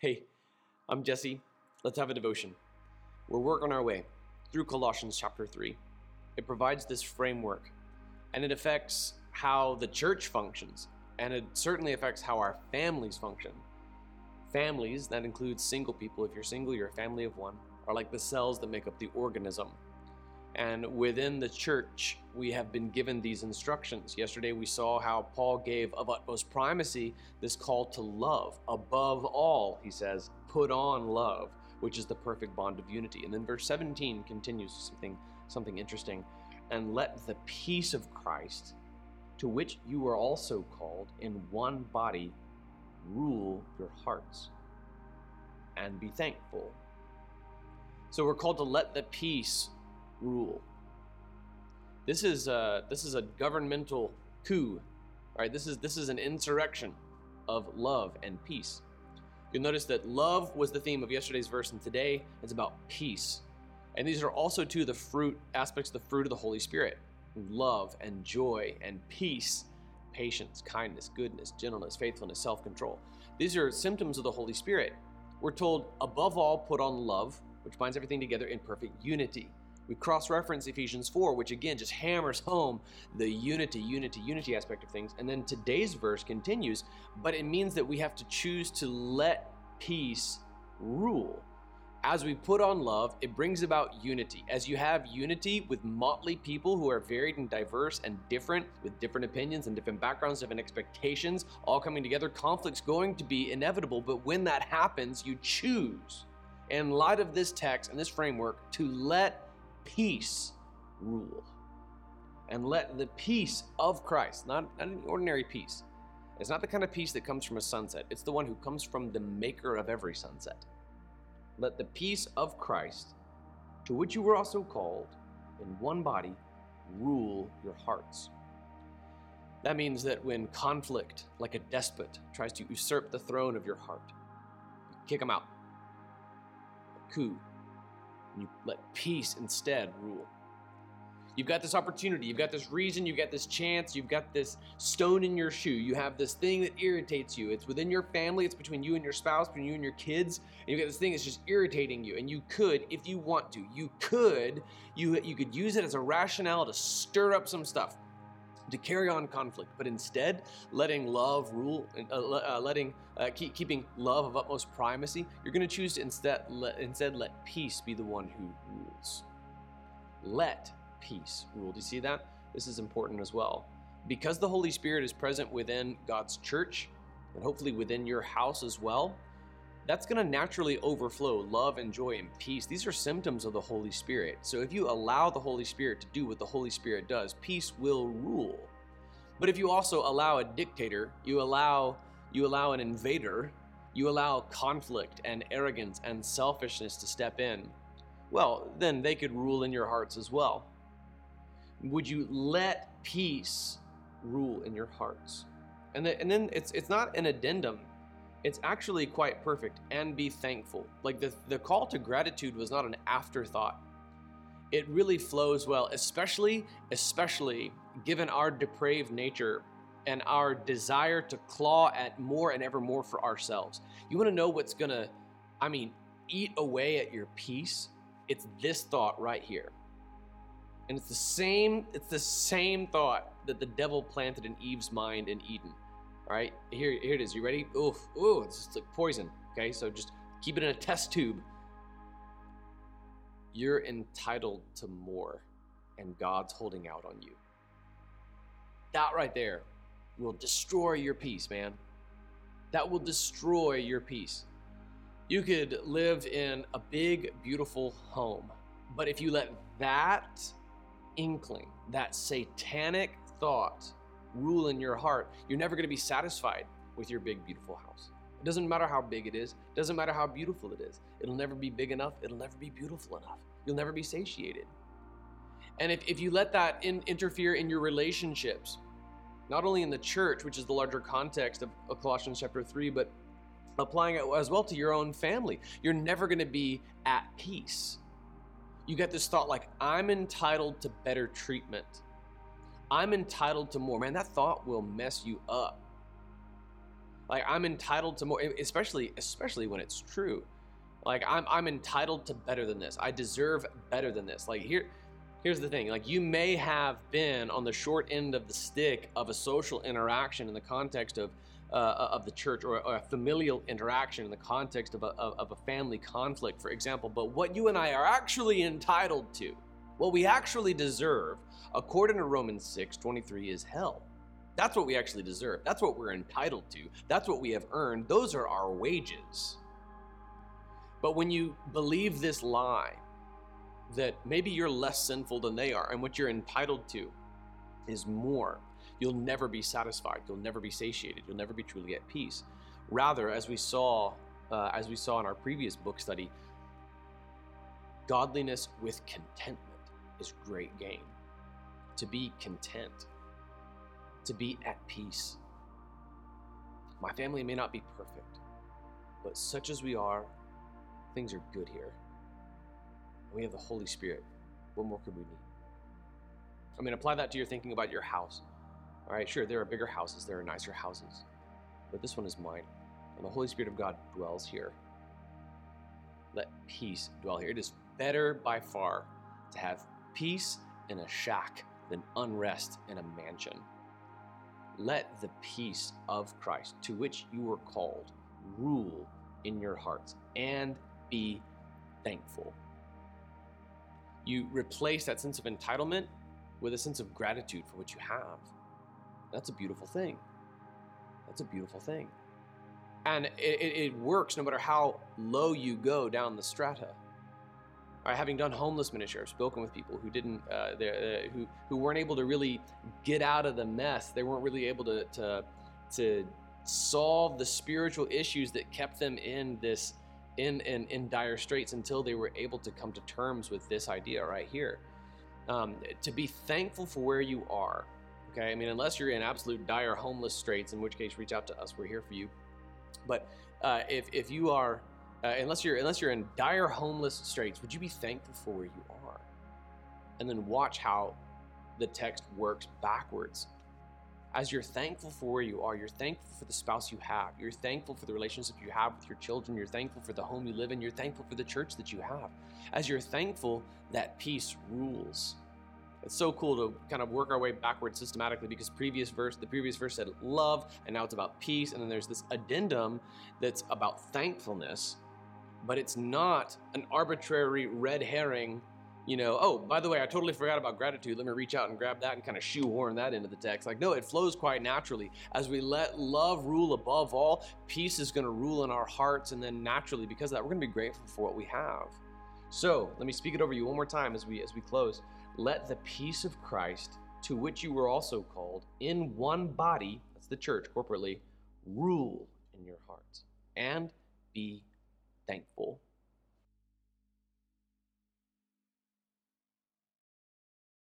Hey, I'm Jesse. Let's have a devotion. We're working our way through Colossians chapter 3. It provides this framework and it affects how the church functions and it certainly affects how our families function. Families, that includes single people, if you're single, you're a family of one, are like the cells that make up the organism. And within the church, we have been given these instructions. Yesterday, we saw how Paul gave of utmost primacy this call to love. Above all, he says, put on love, which is the perfect bond of unity. And then verse 17 continues something, something interesting. And let the peace of Christ, to which you are also called in one body, rule your hearts. And be thankful. So we're called to let the peace rule. This is a, this is a governmental coup, right? This is this is an insurrection of love and peace. You'll notice that love was the theme of yesterday's verse, and today it's about peace. And these are also two of the fruit aspects of the fruit of the Holy Spirit: love and joy and peace, patience, kindness, goodness, gentleness, faithfulness, self-control. These are symptoms of the Holy Spirit. We're told, above all, put on love, which binds everything together in perfect unity. We cross reference Ephesians 4, which again just hammers home the unity, unity, unity aspect of things. And then today's verse continues, but it means that we have to choose to let peace rule. As we put on love, it brings about unity. As you have unity with motley people who are varied and diverse and different, with different opinions and different backgrounds, different expectations, all coming together, conflict's going to be inevitable. But when that happens, you choose, in light of this text and this framework, to let peace rule. And let the peace of Christ, not, not an ordinary peace, it's not the kind of peace that comes from a sunset, it's the one who comes from the maker of every sunset. Let the peace of Christ, to which you were also called, in one body, rule your hearts. That means that when conflict, like a despot, tries to usurp the throne of your heart, kick him out. A coup and you let peace instead rule. You've got this opportunity, you've got this reason, you've got this chance, you've got this stone in your shoe, you have this thing that irritates you. It's within your family, it's between you and your spouse, between you and your kids, and you've got this thing that's just irritating you. And you could, if you want to, you could, you, you could use it as a rationale to stir up some stuff to carry on conflict, but instead letting love rule, uh, uh, letting uh, keep, keeping love of utmost primacy, you're going to choose to instead let, instead let peace be the one who rules. Let peace rule. Do you see that? This is important as well. Because the Holy Spirit is present within God's church and hopefully within your house as well, that's going to naturally overflow love and joy and peace. These are symptoms of the Holy Spirit. So if you allow the Holy Spirit to do what the Holy Spirit does, peace will rule. But if you also allow a dictator, you allow you allow an invader, you allow conflict and arrogance and selfishness to step in, well, then they could rule in your hearts as well. Would you let peace rule in your hearts? And, the, and then it's it's not an addendum it's actually quite perfect and be thankful. Like the, the call to gratitude was not an afterthought. It really flows well, especially, especially given our depraved nature and our desire to claw at more and ever more for ourselves. You want to know what's going to, I mean, eat away at your peace? It's this thought right here. And it's the same, it's the same thought that the devil planted in Eve's mind in Eden. All right, here, here it is. You ready? Oof, ooh, it's just like poison. Okay, so just keep it in a test tube. You're entitled to more, and God's holding out on you. That right there will destroy your peace, man. That will destroy your peace. You could live in a big, beautiful home, but if you let that inkling, that satanic thought, rule in your heart, you're never going to be satisfied with your big, beautiful house. It doesn't matter how big it is, it doesn't matter how beautiful it is. It'll never be big enough, it'll never be beautiful enough. You'll never be satiated. And if, if you let that in, interfere in your relationships, not only in the church, which is the larger context of, of Colossians chapter 3, but applying it as well to your own family, you're never going to be at peace. You get this thought like, I'm entitled to better treatment. I'm entitled to more. Man, that thought will mess you up. Like I'm entitled to more, especially especially when it's true. Like I'm I'm entitled to better than this. I deserve better than this. Like here here's the thing. Like you may have been on the short end of the stick of a social interaction in the context of uh, of the church or, or, a familial interaction in the context of a, of a family conflict, for example. But what you and I are actually entitled to, what we actually deserve, according to Romans 6 23, is hell. That's what we actually deserve. That's what we're entitled to. That's what we have earned. Those are our wages. But when you believe this lie, that maybe you're less sinful than they are, and what you're entitled to is more, you'll never be satisfied. You'll never be satiated. You'll never be truly at peace. Rather, as we saw, uh, as we saw in our previous book study, godliness with contentment is great gain. To be content to be at peace. My family may not be perfect, but such as we are, things are good here. We have the Holy Spirit. What more could we need? I mean, apply that to your thinking about your house. All right, sure, there are bigger houses, there are nicer houses, but this one is mine, and the Holy Spirit of God dwells here. Let peace dwell here. It is better by far to have peace in a shack than unrest in a mansion. Let the peace of Christ, to which you were called, rule in your hearts and be thankful. You replace that sense of entitlement with a sense of gratitude for what you have. That's a beautiful thing. That's a beautiful thing. And it, it, it works no matter how low you go down the strata. Right, having done homeless ministry, I've spoken with people who didn't, uh, uh, who who weren't able to really get out of the mess. They weren't really able to to to solve the spiritual issues that kept them in this in in, in dire straits until they were able to come to terms with this idea right here. Um, to be thankful for where you are. Okay, I mean, unless you're in absolute dire homeless straits, in which case reach out to us. We're here for you. But uh, if if you are uh, unless you're unless you're in dire homeless straits, would you be thankful for where you are? And then watch how the text works backwards. As you're thankful for where you are, you're thankful for the spouse you have, you're thankful for the relationship you have with your children, you're thankful for the home you live in, you're thankful for the church that you have. As you're thankful, that peace rules. It's so cool to kind of work our way backwards systematically because previous verse, the previous verse said love, and now it's about peace, and then there's this addendum that's about thankfulness but it's not an arbitrary red herring you know, oh, by the way, I totally forgot about gratitude. Let me reach out and grab that and kind of shoehorn that into the text. Like, no, it flows quite naturally. As we let love rule above all, peace is going to rule in our hearts. And then naturally, because of that, we're going to be grateful for what we have. So let me speak it over you one more time as we as we close. Let the peace of Christ, to which you were also called, in one body, that's the church corporately, rule in your hearts and be thankful.